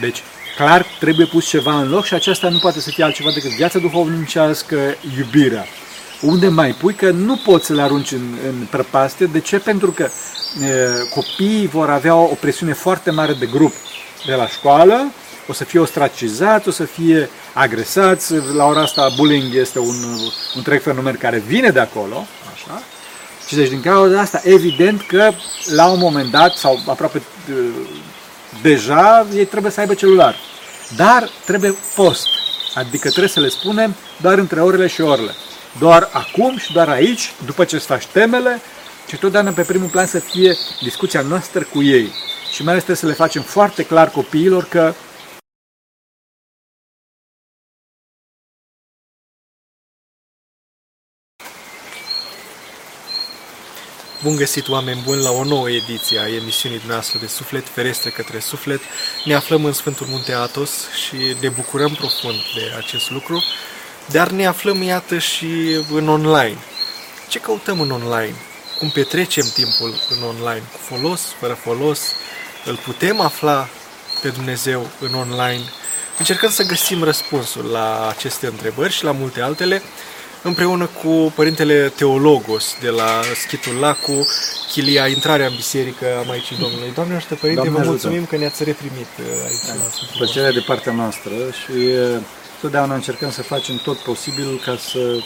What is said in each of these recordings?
Deci, clar, trebuie pus ceva în loc și aceasta nu poate să fie altceva decât viața duhovnicească, iubirea. Unde mai pui că nu poți să le arunci în, în prăpastie. De ce? Pentru că e, copiii vor avea o presiune foarte mare de grup de la școală, o să fie ostracizați, o să fie agresați. La ora asta bullying este un, un întreg fenomen care vine de acolo, așa. Și deci din cauza asta, evident că la un moment dat, sau aproape deja, ei trebuie să aibă celular. Dar trebuie post, adică trebuie să le spunem doar între orele și orele. Doar acum și doar aici, după ce îți faci temele, și totdeauna pe primul plan să fie discuția noastră cu ei. Și mai ales trebuie să le facem foarte clar copiilor că Bun găsit, oameni buni, la o nouă ediție a emisiunii noastre de Suflet Ferestre către Suflet. Ne aflăm în Sfântul Munte Atos și ne bucurăm profund de acest lucru, dar ne aflăm, iată, și în online. Ce căutăm în online? Cum petrecem timpul în online? Cu folos, fără folos? Îl putem afla pe Dumnezeu în online? Încercăm să găsim răspunsul la aceste întrebări și la multe altele împreună cu părintele Teologos de la Schitul Lacu, chilia intrarea în biserică a Maicii Domnului. Doamne ajută, Părinte, Doamne vă mulțumim ajută. că ne-ați reprimit uh, aici da, la Plăcerea de partea noastră și uh, totdeauna încercăm să facem tot posibilul ca să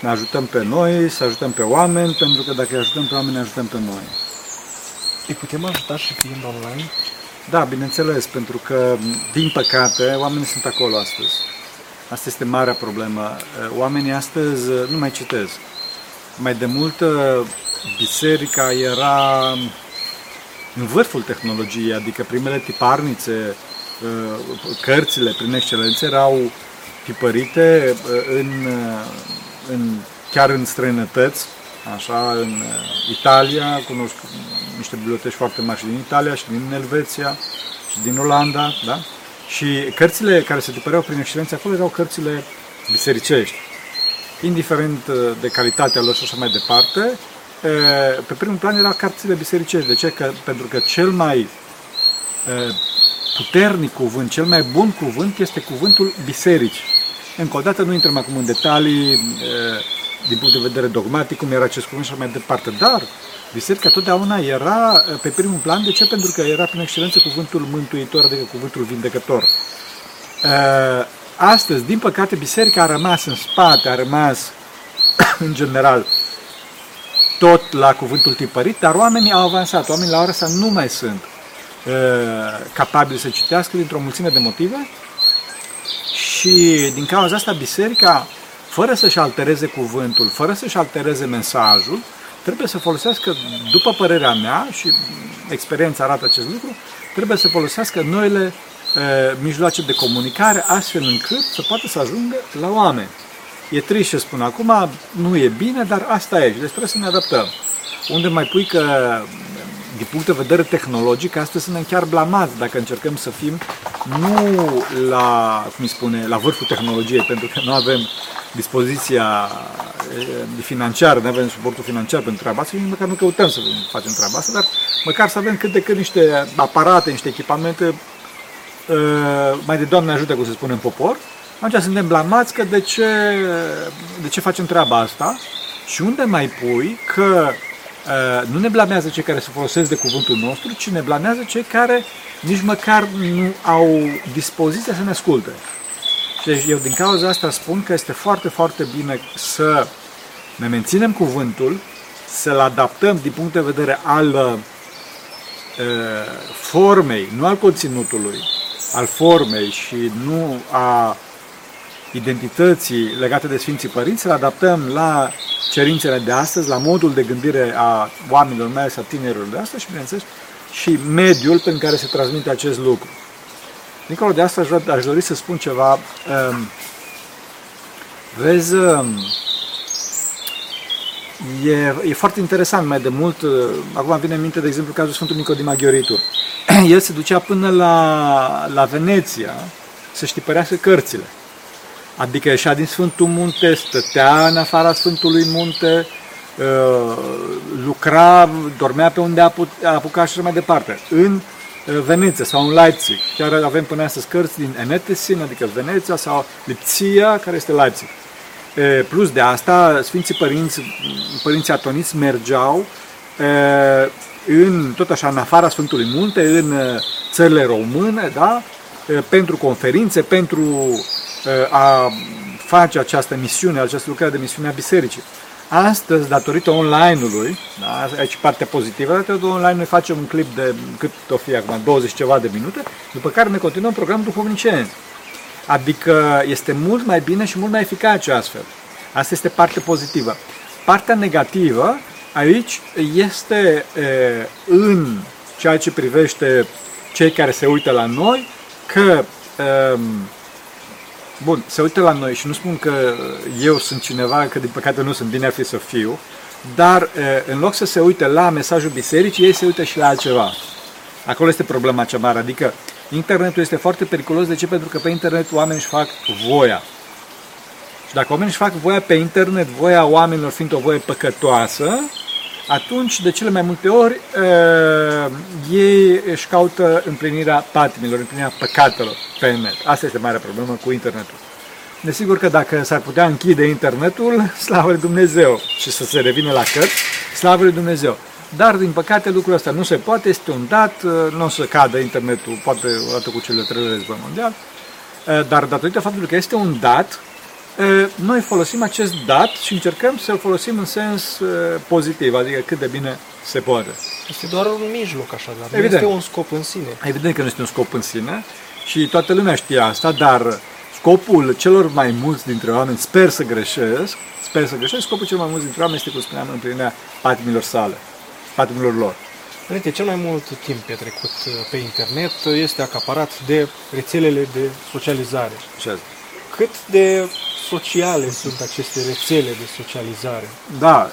ne ajutăm pe noi, să ajutăm pe oameni, pentru că dacă îi ajutăm pe oameni, ne ajutăm pe noi. Îi putem ajuta și fiind online? Da, bineînțeles, pentru că, din păcate, oamenii sunt acolo astăzi. Asta este marea problemă. Oamenii astăzi nu mai citez. Mai de mult biserica era în vârful tehnologiei, adică primele tiparnițe, cărțile prin excelență erau tipărite în, în, chiar în străinătăți, așa, în Italia, cunosc niște biblioteci foarte mari și din Italia și din Elveția și din Olanda, da? Și cărțile care se tipăreau prin excelență acolo erau cărțile bisericești. Indiferent uh, de calitatea lor și așa mai departe, uh, pe primul plan erau cărțile bisericești. De ce? Că, pentru că cel mai uh, puternic cuvânt, cel mai bun cuvânt este cuvântul biserici. Încă o dată nu intrăm acum în detalii din punct de vedere dogmatic, cum era acest cuvânt și așa mai departe, dar biserica totdeauna era uh, pe primul plan. De ce? Pentru că era prin excelență cuvântul mântuitor, adică cuvântul vindecător. Uh, astăzi, din păcate, biserica a rămas în spate, a rămas, în general, tot la cuvântul tipărit, dar oamenii au avansat. Oamenii la ora asta nu mai sunt uh, capabili să citească dintr-o mulțime de motive și din cauza asta biserica, fără să-și altereze cuvântul, fără să-și altereze mesajul, trebuie să folosească, după părerea mea, și experiența arată acest lucru, trebuie să folosească noile e, mijloace de comunicare astfel încât să poată să ajungă la oameni. E trist ce spun acum, nu e bine, dar asta e și deci trebuie să ne adaptăm. Unde mai pui că, din punct de vedere tehnologic, astăzi suntem chiar blamați dacă încercăm să fim nu la, cum spune, la vârful tehnologiei, pentru că nu avem dispoziția financiară, nu avem suportul financiar pentru treaba asta și nici măcar nu căutăm să facem treaba asta, dar măcar să avem cât de cât niște aparate, niște echipamente, mai de Doamne ajută, cum se spune în popor, atunci suntem blamați că de ce, de ce facem treaba asta și unde mai pui că nu ne blamează cei care se folosesc de cuvântul nostru, ci ne blamează cei care nici măcar nu au dispoziția să ne asculte. Deci eu din cauza asta spun că este foarte, foarte bine să ne menținem cuvântul, să-l adaptăm din punct de vedere al uh, formei, nu al conținutului, al formei și nu a identității legate de Sfinții Părinți, să-l adaptăm la cerințele de astăzi, la modul de gândire a oamenilor, mai ales a tinerilor de astăzi și, bineînțeles, și mediul prin care se transmite acest lucru. Dincolo de asta aș, aș dori să spun ceva. Um, vezi, um, e, e foarte interesant mai de mult. Uh, acum vine în minte, de exemplu, cazul Sfântului Nicodim Aghioritu. El se ducea până la, la Veneția să știpărească cărțile. Adică ieșea din Sfântul Munte, stătea în afara Sfântului Munte, uh, lucra, dormea pe unde a apucat și mai departe. În Veneția sau în Leipzig. Chiar avem până astăzi cărți din Enetesin, adică Veneția, sau Lipsia, care este Leipzig. Plus de asta, Sfinții Părinți, Părinții Atoniți mergeau în, tot așa, în afara Sfântului Munte, în țările române, da? pentru conferințe, pentru a face această misiune, această lucrare de misiune a bisericii. Astăzi, datorită online-ului, da, aici partea pozitivă, datorită online noi facem un clip de cât o fi acum, 20 ceva de minute, după care ne continuăm programul duhovnicesc. Adică este mult mai bine și mult mai eficace astfel. Asta este partea pozitivă. Partea negativă aici este e, în ceea ce privește cei care se uită la noi, că e, Bun, se uită la noi și nu spun că eu sunt cineva, că din păcate nu sunt, bine ar fi să fiu, dar în loc să se uite la mesajul bisericii, ei se uită și la altceva. Acolo este problema cea mare, adică internetul este foarte periculos, de ce? Pentru că pe internet oamenii își fac voia. Și dacă oamenii își fac voia pe internet, voia oamenilor fiind o voie păcătoasă, atunci, de cele mai multe ori, uh, ei își caută împlinirea patimilor, împlinirea păcatelor pe net. Asta este marea problemă cu internetul. Desigur că dacă s-ar putea închide internetul, slavă lui Dumnezeu, și să se revină la cărți, slavă lui Dumnezeu. Dar, din păcate, lucrul ăsta nu se poate, este un dat, nu o să cadă internetul, poate odată cu cele trei război mondial, dar datorită faptului că este un dat, noi folosim acest dat și încercăm să-l folosim în sens pozitiv, adică cât de bine se poate. Este doar un mijloc așa, dar Evident. nu este un scop în sine. Evident că nu este un scop în sine și toată lumea știe asta, dar scopul celor mai mulți dintre oameni, sper să greșesc, sper să greșesc, scopul celor mai mulți dintre oameni este, cum spuneam, împlinirea patimilor sale, patimilor lor. Părinte, cel mai mult timp petrecut pe internet este acaparat de rețelele de socializare. Ce? Cât de sociale sunt aceste rețele de socializare. Da,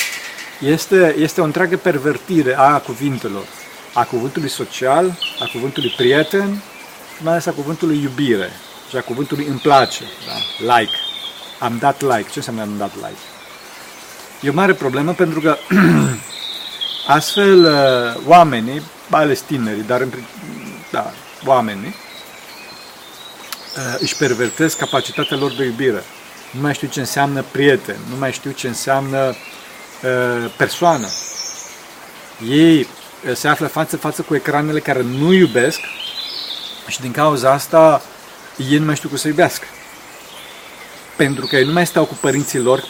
este, este o întreagă pervertire a cuvintelor, a cuvântului social, a cuvântului prieten, mai ales a cuvântului iubire și a cuvântului îmi place, da? like. Am dat like. Ce înseamnă am dat like? E o mare problemă pentru că astfel uh, oamenii, mai ales tinerii, dar în, da, oamenii, Uh, își pervertesc capacitatea lor de iubire. Nu mai știu ce înseamnă prieten, nu mai știu ce înseamnă uh, persoană. Ei uh, se află față față cu ecranele care nu iubesc și din cauza asta ei nu mai știu cum să iubească. Pentru că ei nu mai stau cu părinții lor,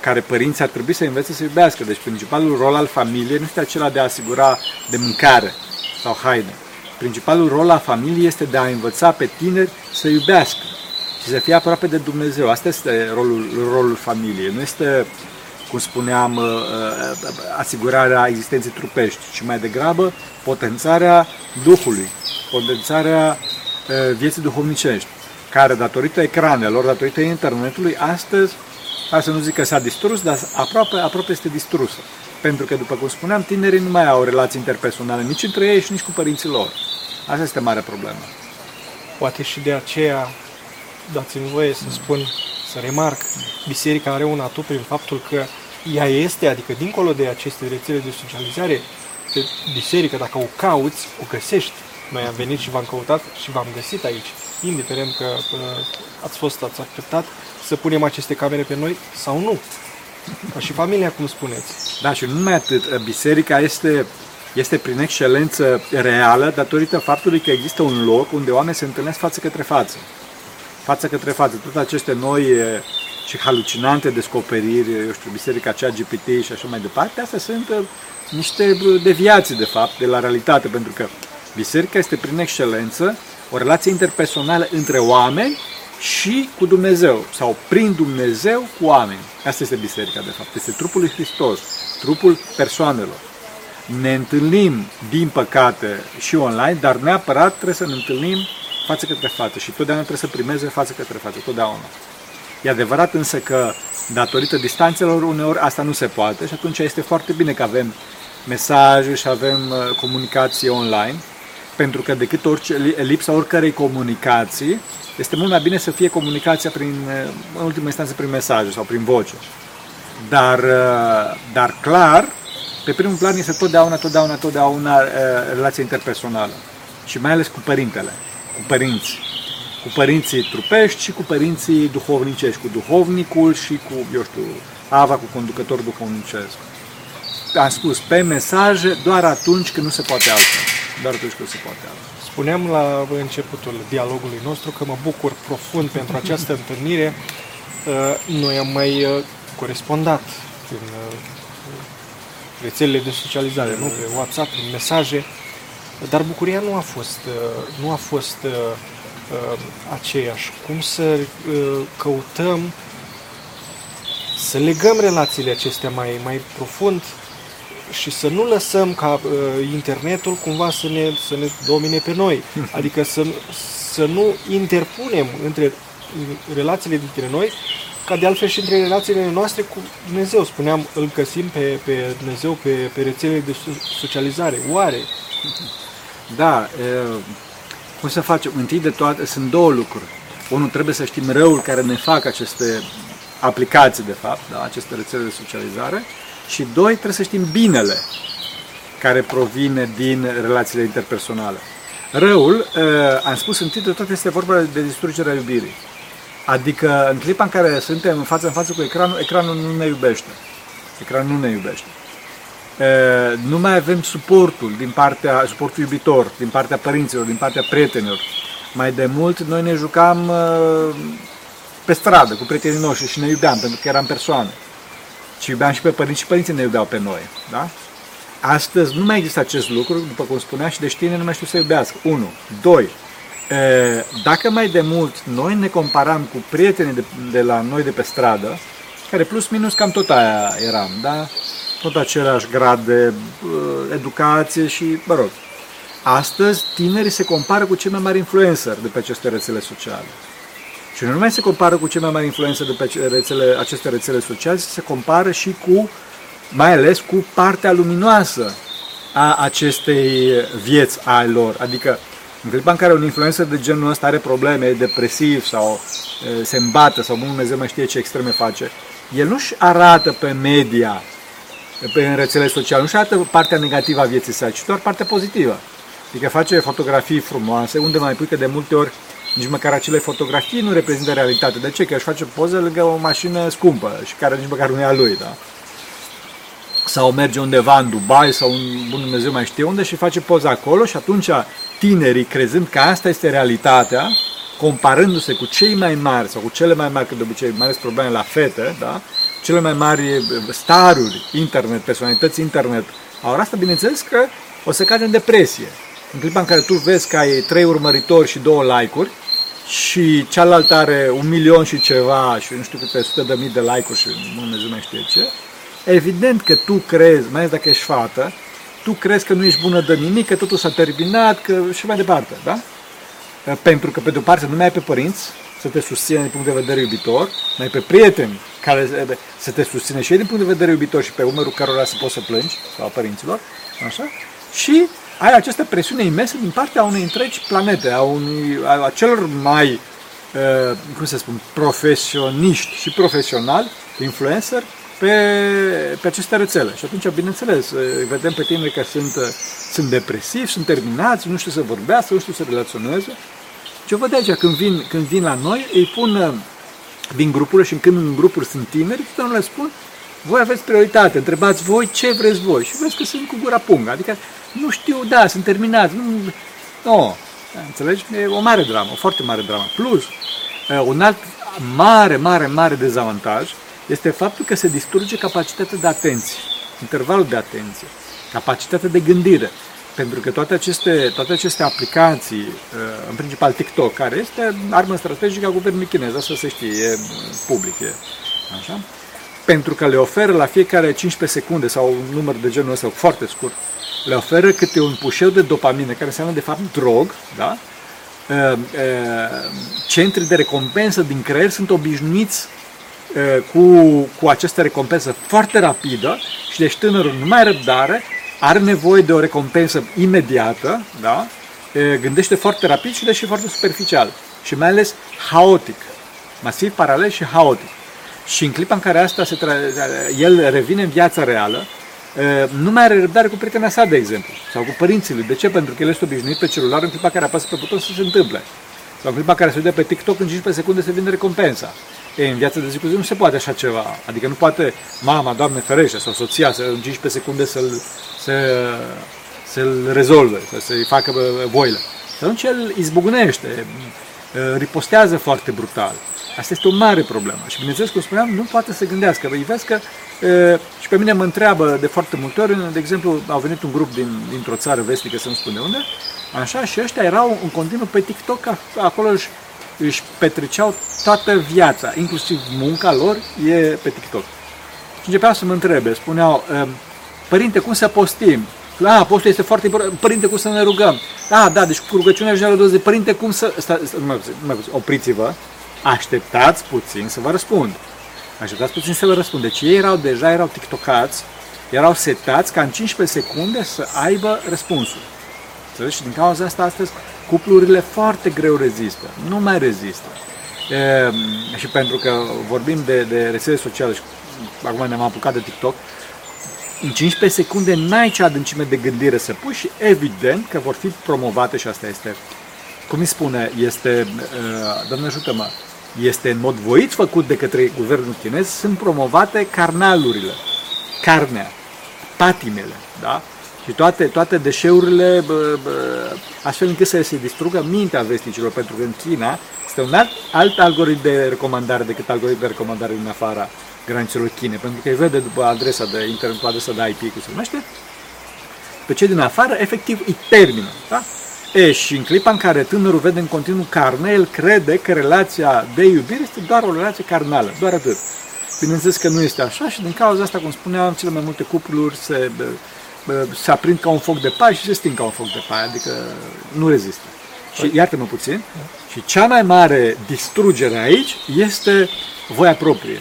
care părinții ar trebui să învețe să iubească. Deci principalul rol al familiei nu este acela de a asigura de mâncare sau haine Principalul rol al familiei este de a învăța pe tineri să iubească și să fie aproape de Dumnezeu. Asta este rolul, rolul familiei. Nu este, cum spuneam, uh, uh, asigurarea existenței trupești, ci mai degrabă potențarea Duhului, potențarea uh, vieții duhovnicești, care datorită ecranelor, datorită internetului, astăzi, ca să nu zic că s-a distrus, dar aproape, aproape este distrusă. Pentru că, după cum spuneam, tinerii nu mai au relații interpersonale nici între ei și nici cu părinții lor. Asta este mare problemă. Poate și de aceea, dați-mi voie să spun, să remarc, biserica are un atu prin faptul că ea este, adică dincolo de aceste rețele de socializare, pe biserică, dacă o cauți, o găsești. Noi am venit și v-am căutat și v-am găsit aici, indiferent că uh, ați fost, ați acceptat să punem aceste camere pe noi sau nu. Ca și familia, cum spuneți. Da, și nu numai atât. Biserica este este prin excelență reală datorită faptului că există un loc unde oamenii se întâlnesc față către față. Față către față. Toate aceste noi și halucinante descoperiri, eu știu, biserica cea GPT și așa mai departe, astea sunt niște deviații, de fapt, de la realitate, pentru că biserica este prin excelență o relație interpersonală între oameni și cu Dumnezeu, sau prin Dumnezeu cu oameni. Asta este biserica, de fapt. Este trupul lui Hristos, trupul persoanelor ne întâlnim, din păcate, și online, dar neapărat trebuie să ne întâlnim față către față și totdeauna trebuie să primeze față către față, totdeauna. E adevărat însă că, datorită distanțelor, uneori asta nu se poate și atunci este foarte bine că avem mesaje și avem uh, comunicație online, pentru că decât orice, lipsa oricărei comunicații, este mult mai bine să fie comunicația prin, uh, în ultima instanță prin mesaje sau prin voce. Dar, uh, dar clar, pe primul plan este totdeauna, totdeauna, totdeauna uh, relația interpersonală. Și mai ales cu părintele, cu părinți. Cu părinții trupești și cu părinții duhovnicești, cu duhovnicul și cu, eu știu, ava cu conducător duhovnicesc. Am spus, pe mesaje doar atunci când nu se poate altfel. Doar atunci când se poate altfel. Spuneam la începutul dialogului nostru că mă bucur profund pentru această întâlnire. Uh, noi am mai uh, corespondat prin uh, rețelele de socializare, nu? pe WhatsApp, prin mesaje, dar bucuria nu a fost, nu a fost aceeași. Cum să căutăm să legăm relațiile acestea mai, mai profund și să nu lăsăm ca uh, internetul cumva să ne, să ne domine pe noi. Adică să, să nu interpunem între relațiile dintre noi, ca de altfel și între relațiile noastre cu Dumnezeu. Spuneam, îl găsim pe, pe Dumnezeu pe, pe rețelele de socializare. Oare? Da, e, cum să facem? Întâi de toate, sunt două lucruri. Unul, trebuie să știm răul care ne fac aceste aplicații, de fapt, da, aceste rețele de socializare și doi, trebuie să știm binele care provine din relațiile interpersonale. Răul, uh, am spus în titlu, tot este vorba de distrugerea iubirii. Adică în clipa în care suntem în față în față cu ecranul, ecranul nu ne iubește. Ecranul nu ne iubește. Uh, nu mai avem suportul din partea, suportul iubitor, din partea părinților, din partea prietenilor. Mai de mult noi ne jucam uh, pe stradă cu prietenii noștri și ne iubeam pentru că eram persoane. Și iubeam și pe părinți și părinții ne iubeau pe noi. Da? Astăzi nu mai există acest lucru, după cum spunea, și deci tine nu mai știu să iubească. Unu. Doi. Dacă mai de mult noi ne comparam cu prietenii de, de la noi de pe stradă, care plus minus cam tot aia eram, da? Tot același grad de uh, educație și, mă rog, astăzi tinerii se compară cu cei mai mari influencer de pe aceste rețele sociale. Și nu numai se compară cu cei mai mari influențe de pe rețele, aceste rețele sociale, se compară și cu, mai ales cu partea luminoasă a acestei vieți a lor. Adică, în clipa în care un influencer de genul ăsta are probleme, e depresiv sau e, se îmbată sau Dumnezeu mai știe ce extreme face, el nu-și arată pe media, pe în rețele sociale, nu-și arată partea negativă a vieții sale, ci doar partea pozitivă. Adică face fotografii frumoase, unde mai pui că de multe ori nici măcar acele fotografii nu reprezintă realitate. De ce? Că își face poză lângă o mașină scumpă și care nici măcar nu e a lui, da? Sau merge undeva în Dubai sau în bun Dumnezeu mai știe unde și face poza acolo și atunci tinerii, crezând că asta este realitatea, comparându-se cu cei mai mari sau cu cele mai mari, că de obicei mai ales probleme la fete, da? cele mai mari staruri internet, personalități internet, au asta, bineînțeles că o să cade în depresie. În clipa în care tu vezi că ai trei urmăritori și două like-uri, și cealaltă are un milion și ceva și nu știu câte sute de mii de like-uri și nu Dumnezeu mai știe ce, evident că tu crezi, mai ales dacă ești fată, tu crezi că nu ești bună de nimic, că totul s-a terminat că și mai departe, da? Pentru că, pe de-o parte, nu mai ai pe părinți să te susține din punct de vedere iubitor, mai ai pe prieteni care să te susține și ei din punct de vedere iubitor și pe umărul cărora să poți să plângi, sau a părinților, așa? Și ai această presiune imensă din partea unei întregi planete, a, unui, a, a celor mai, uh, cum să spun, profesioniști și profesionali, influencer, pe, pe aceste rețele. Și atunci, bineînțeles, uh, vedem pe tine că sunt, uh, sunt depresivi, sunt terminați, nu știu să vorbească, nu știu să relaționeze. Ce văd aici, când vin, când vin la noi, îi pun uh, din grupurile și când în grupuri sunt tineri, nu le spun, voi aveți prioritate, întrebați voi ce vreți voi. Și vezi că sunt cu gura pungă. Adică nu știu, da, sunt terminați. Nu, no. Înțelegi? E o mare dramă, o foarte mare dramă. Plus, un alt mare, mare, mare dezavantaj este faptul că se distruge capacitatea de atenție, intervalul de atenție, capacitatea de gândire. Pentru că toate aceste, toate aceste aplicații, în principal TikTok, care este armă strategică a guvernului chinez, asta se știe, e public, e așa? Pentru că le oferă la fiecare 15 secunde sau un număr de genul ăsta foarte scurt, le oferă câte un pușeu de dopamină, care înseamnă de fapt drog, da? Centrii de recompensă din creier sunt obișnuiți cu, cu această recompensă foarte rapidă și deci tânărul nu mai are răbdare, are nevoie de o recompensă imediată, da? gândește foarte rapid și deși foarte superficial și mai ales haotic, masiv paralel și haotic. Și în clipa în care asta se tra- el revine în viața reală, nu mai are răbdare cu prietena sa, de exemplu, sau cu părinții lui. De ce? Pentru că el este obișnuit pe celular în clipa care apasă pe buton să se întâmple. Sau în clipa care se uite pe TikTok în 15 secunde se vinde recompensa. E, în viața de zi cu zi nu se poate așa ceva. Adică nu poate mama, Doamne ferește, sau soția să în 15 secunde să-l, să, să-l rezolve, să, să-i facă voile. Și atunci el izbucnește, ripostează foarte brutal. Asta este o mare problemă. Și bineînțeles, cum spuneam, nu poate să gândească. Vă vezi că e, și pe mine mă întreabă de foarte multe ori, de exemplu, au venit un grup din, dintr-o țară vestică, să nu spun de unde, așa, și ăștia erau în continuu pe TikTok, acolo își, își petreceau toată viața, inclusiv munca lor, e pe TikTok. Și începeau să mă întrebe, spuneau, părinte, cum să postim? Da, postul este foarte important. Părinte, cum să ne rugăm? Da, da, deci cu rugăciunea ajunge la 20. Părinte, cum să... Sta, sta, nu mai, mai, opriți-vă așteptați puțin să vă răspund. Așteptați puțin să vă răspund. Deci ei erau deja, erau tiktokați, erau setați ca în 15 secunde să aibă răspunsul. Înțelegi? Și din cauza asta astăzi cuplurile foarte greu rezistă, nu mai rezistă. E, și pentru că vorbim de, de rețele sociale și acum ne-am apucat de TikTok, în 15 secunde n-ai ce adâncime de gândire să pui și evident că vor fi promovate și asta este, cum îi spune, este, uh, Doamne ajută-mă, este în mod voit făcut de către guvernul chinez, sunt promovate carnalurile, carnea, patimele, da? Și toate, toate deșeurile, bă, bă, astfel încât să se distrugă mintea vesticilor, pentru că în China este un alt, alt algoritm de recomandare decât algoritm de recomandare din afara granițelor Chine, pentru că îi vede după adresa de internet, adresa de IP, cum se numește, pe cei din afară, efectiv, îi termină. Da? E, și în clipa în care tânărul vede în continuu carne, el crede că relația de iubire este doar o relație carnală, doar atât. Bineînțeles că nu este așa și din cauza asta, cum spuneam, cele mai multe cupluri se, se aprind ca un foc de paie și se sting ca un foc de paie, adică nu rezistă. Și iartă-mă puțin, și cea mai mare distrugere aici este voia proprie.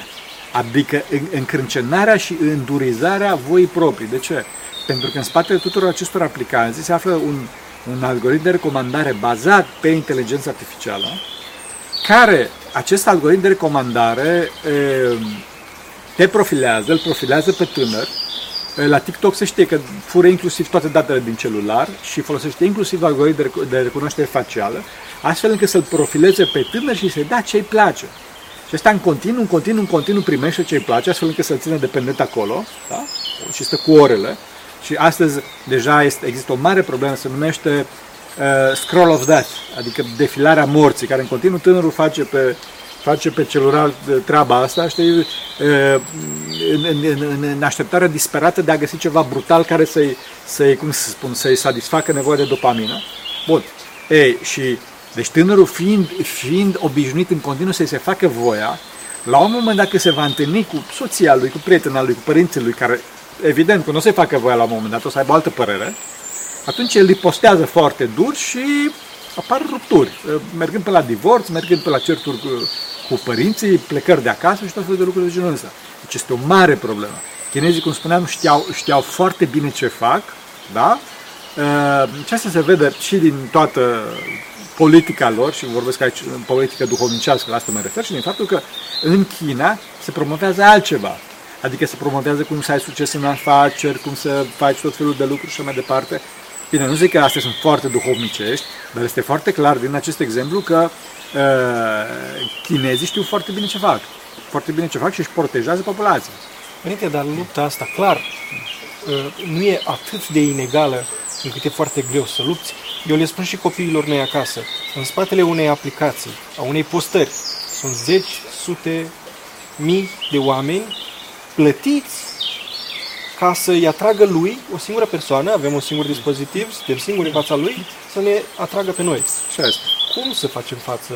Adică încrâncenarea și îndurizarea voii proprii. De ce? Pentru că în spatele tuturor acestor aplicații se află un un algoritm de recomandare bazat pe inteligență artificială, care acest algoritm de recomandare te profilează, îl profilează pe tânăr. La TikTok se știe că fură inclusiv toate datele din celular și folosește inclusiv algoritm de recunoaștere facială, astfel încât să-l profileze pe tânăr și să-i dea ce-i place. Și asta în continuu, în continuu, în continuu primește ce-i place, astfel încât să-l țină dependent acolo, da? și stă cu orele. Și astăzi deja este, există o mare problemă, se numește uh, scroll of death, adică defilarea morții, care în continuu tânărul face pe, face pe celular uh, treaba asta, știi, uh, în, în, în, în așteptarea disperată de a găsi ceva brutal care să-i, să-i cum să spun, să-i satisfacă nevoia de dopamină. Bun. Ei, și deci tânărul fiind, fiind obișnuit în continuu să-i se facă voia, la un moment dacă se va întâlni cu soția lui, cu prietena lui, cu părinții lui, care evident că nu se facă voia la un moment dat, o să aibă altă părere, atunci el postează foarte dur și apar rupturi, mergând pe la divorț, mergând pe la certuri cu, cu părinții, plecări de acasă și tot felul de lucruri de genul ăsta. Deci este o mare problemă. Chinezii, cum spuneam, știau, știau foarte bine ce fac, da? Și asta se vede și din toată politica lor, și vorbesc aici în politică duhovnicească, la asta mă refer, și din faptul că în China se promovează altceva. Adică se promovează cum să ai succes în afaceri, cum să faci tot felul de lucruri și mai departe. Bine, nu zic că astea sunt foarte duhovnicești, dar este foarte clar din acest exemplu că uh, chinezii știu foarte bine ce fac. Foarte bine ce fac și își protejează populația. Părinte, dar lupta asta, clar, uh, nu e atât de inegală încât e foarte greu să lupți. Eu le spun și copiilor mei acasă. În spatele unei aplicații, a unei postări, sunt zeci, sute, mii de oameni plătiți ca să-i atragă lui o singură persoană, avem un singur dispozitiv, suntem singuri în fața lui, să ne atragă pe noi. Și asta. Cum să facem față?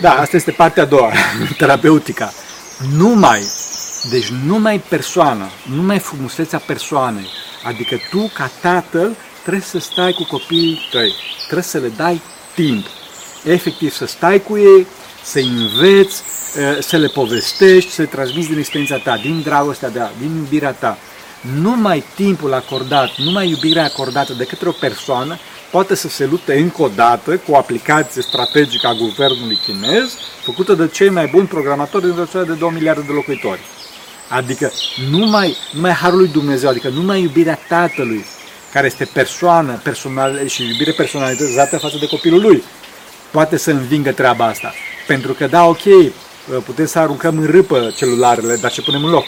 Da, asta este partea a doua, terapeutica. Numai, deci numai persoana, numai frumusețea persoanei, adică tu ca tatăl trebuie să stai cu copiii tăi, trebuie să le dai timp. Efectiv, să stai cu ei, să înveți, Eh, să le povestești, să le transmiți din experiența ta, din dragostea ta, din iubirea ta. Numai timpul acordat, numai iubirea acordată de către o persoană poate să se lupte încă o dată cu o aplicație strategică a guvernului chinez, făcută de cei mai buni programatori din rețeaua de 2 miliarde de locuitori. Adică numai, numai Harul lui Dumnezeu, adică numai iubirea Tatălui, care este persoană personal și iubire personalizată față de copilul lui, poate să învingă treaba asta. Pentru că, da, ok, putem să aruncăm în râpă celularele, dar ce punem în loc?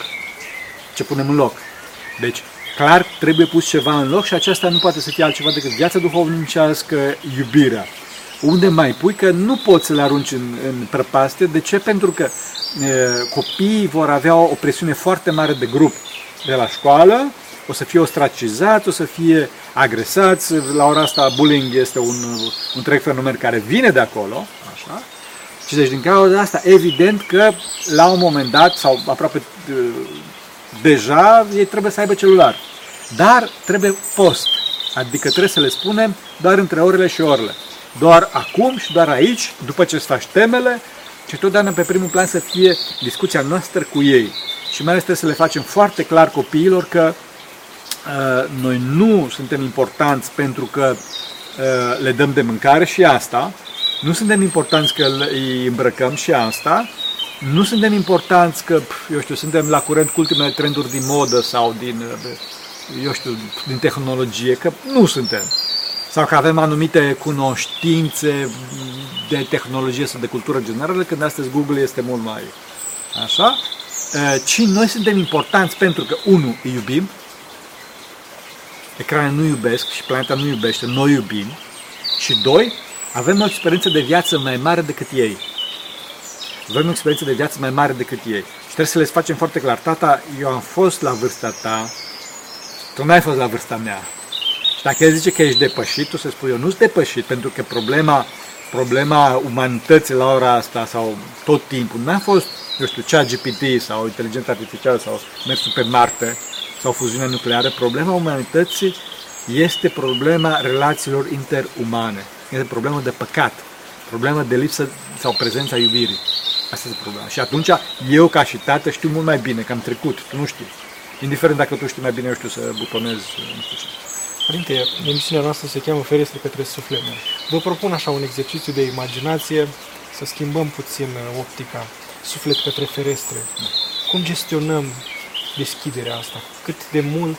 Ce punem în loc? Deci, clar, trebuie pus ceva în loc și aceasta nu poate să fie altceva decât viața duhovnicească, iubirea. Unde mai pui? Că nu poți să le arunci în, în prăpastie. De ce? Pentru că e, copiii vor avea o, o presiune foarte mare de grup de la școală, o să fie ostracizați, o să fie agresați. La ora asta bullying este un, un întreg fenomen care vine de acolo. Așa. Și deci din cauza asta, evident că la un moment dat, sau aproape deja, ei trebuie să aibă celular. Dar trebuie post. Adică trebuie să le spunem doar între orele și orele. Doar acum și doar aici, după ce îți faci temele, și totdeauna pe primul plan să fie discuția noastră cu ei. Și mai ales trebuie să le facem foarte clar copiilor că uh, noi nu suntem importanți pentru că uh, le dăm de mâncare și asta, nu suntem importanți că îi îmbrăcăm și asta, nu suntem importanți că, eu știu, suntem la curent cu ultimele trenduri din modă sau din, uh, eu știu, din tehnologie, că nu suntem. Sau că avem anumite cunoștințe de tehnologie sau de cultură generală, când astăzi Google este mult mai așa, ci noi suntem importanți pentru că, unu, îi iubim, ecrane nu iubesc și planeta nu iubește, noi iubim, și doi, avem o experiență de viață mai mare decât ei. Avem o experiență de viață mai mare decât ei. Și trebuie să le facem foarte clar, tata, eu am fost la vârsta ta, tu n-ai fost la vârsta mea. Dacă el zice că ești depășit, tu să spui, eu nu sunt depășit, pentru că problema, problema umanității la ora asta sau tot timpul n-a fost, eu știu, cea GPT sau inteligența artificială sau mersul pe Marte sau fuziunea nucleară. Problema umanității este problema relațiilor interumane. Este problemă de păcat, problemă de lipsă sau prezența iubirii. Asta este problema. Și atunci eu ca și tată știu mult mai bine că am trecut, tu nu știi. Indiferent dacă tu știi mai bine, eu știu să butonez, nu știu ce. Părinte, emisiunea noastră se cheamă Ferestre către suflet. Vă propun așa un exercițiu de imaginație, să schimbăm puțin uh, optica, suflet către ferestre. Cum gestionăm deschiderea asta? Cât de mult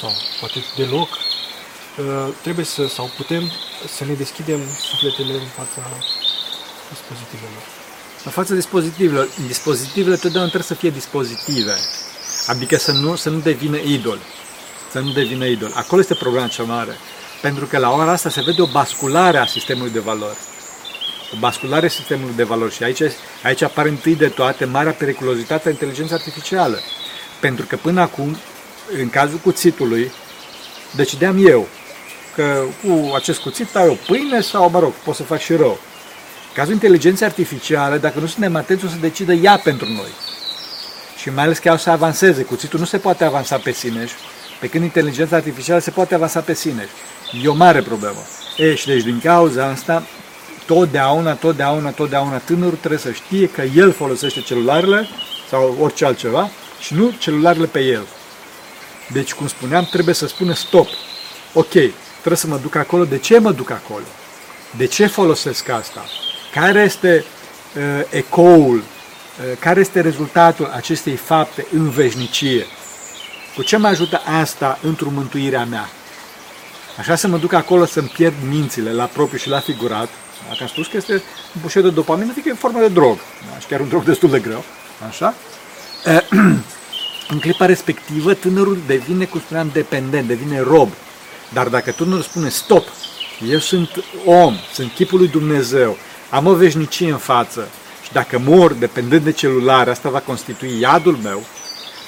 sau poate deloc uh, trebuie să, sau putem să ne deschidem sufletele în fața dispozitivelor. În fața dispozitivelor, dispozitivele totdeauna trebuie să fie dispozitive, adică să nu, să nu devină idol să nu devină idol. Acolo este problema cea mare. Pentru că la ora asta se vede o basculare a sistemului de valori. O basculare a sistemului de valori. Și aici, aici apare întâi de toate marea periculozitate a inteligenței artificiale. Pentru că până acum, în cazul cuțitului, decideam eu că cu acest cuțit ai o pâine sau, mă rog, pot să fac și rău. În cazul inteligenței artificiale, dacă nu suntem atenți, o să decidă ea pentru noi. Și mai ales că ea o să avanseze. Cuțitul nu se poate avansa pe sine pe când inteligența artificială se poate avansa pe sine. E o mare problemă. E, și deci din cauza asta, totdeauna, totdeauna, totdeauna tânărul trebuie să știe că el folosește celularele sau orice altceva și nu celularele pe el. Deci, cum spuneam, trebuie să spună stop. Ok, trebuie să mă duc acolo. De ce mă duc acolo? De ce folosesc asta? Care este uh, ecoul? Uh, care este rezultatul acestei fapte în veșnicie? Cu ce mă ajută asta într-o mântuirea mea? Așa să mă duc acolo să-mi pierd mințile la propriu și la figurat. Dacă am spus că este un bușet de dopamină, adică e în formă de drog. Da? Și chiar un drog destul de greu. Așa? în clipa respectivă, tânărul devine, cum spuneam, dependent, devine rob. Dar dacă tânărul spune stop, eu sunt om, sunt chipul lui Dumnezeu, am o veșnicie în față și dacă mor dependent de celular, asta va constitui iadul meu,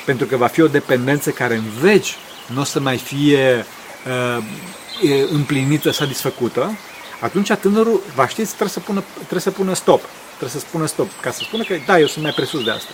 pentru că va fi o dependență care în veci nu o să mai fie uh, împlinită, satisfăcută, atunci tânărul, va ști, trebuie să, pună, trebuie să pună stop. Trebuie să spună stop. Ca să spună că, da, eu sunt mai presus de asta.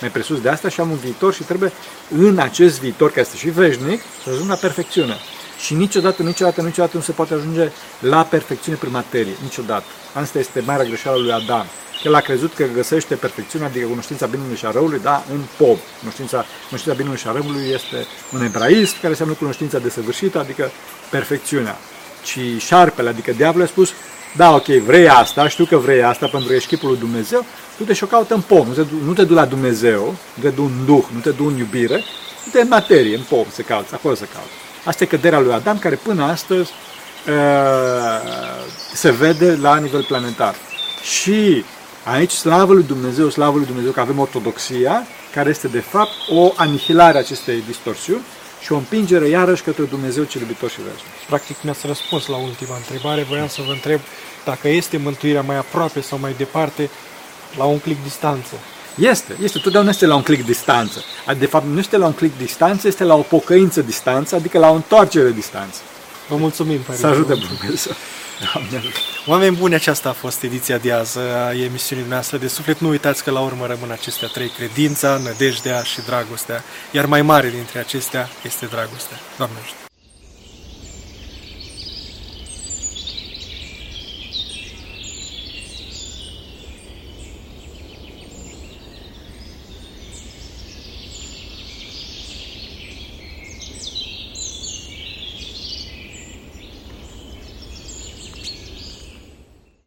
Mai presus de asta și am un viitor și trebuie în acest viitor, care este și veșnic, să ajung la perfecțiune. Și niciodată, niciodată, niciodată nu se poate ajunge la perfecțiune prin materie. Niciodată. Asta este marea greșeală lui Adam. El a crezut că găsește perfecțiunea, adică cunoștința binului și a răului, da, în pop. Cunoștința, cunoștința binului și a răului este un ebraism care înseamnă cunoștința desăvârșită, adică perfecțiunea. Și șarpele, adică diavolul a spus, da, ok, vrei asta, știu că vrei asta pentru că ești chipul lui Dumnezeu, du-te și o caută în pom, nu te, du- nu te du la Dumnezeu, nu te du în duh, nu te du în iubire, du-te în materie, în pom, să cauți, acolo să cauți. Asta e căderea lui Adam, care până astăzi uh, se vede la nivel planetar. Și aici, slavă lui Dumnezeu, slavă lui Dumnezeu că avem ortodoxia, care este de fapt o anihilare a acestei distorsiuni și o împingere iarăși către Dumnezeu cel iubitor și veșnic. Practic mi-ați răspuns la ultima întrebare. Voiam să vă întreb dacă este mântuirea mai aproape sau mai departe la un click distanță. Este, este, totdeauna este la un click distanță. De fapt, nu este la un click distanță, este la o pocăință distanță, adică la o întoarcere distanță. Vă mulțumim, Să Părinte. ajute Dumnezeu. Doamne ajută. Oameni buni, aceasta a fost ediția de azi a emisiunii noastre de suflet. Nu uitați că la urmă rămân acestea trei, credința, nădejdea și dragostea, iar mai mare dintre acestea este dragostea. Doamne ajută!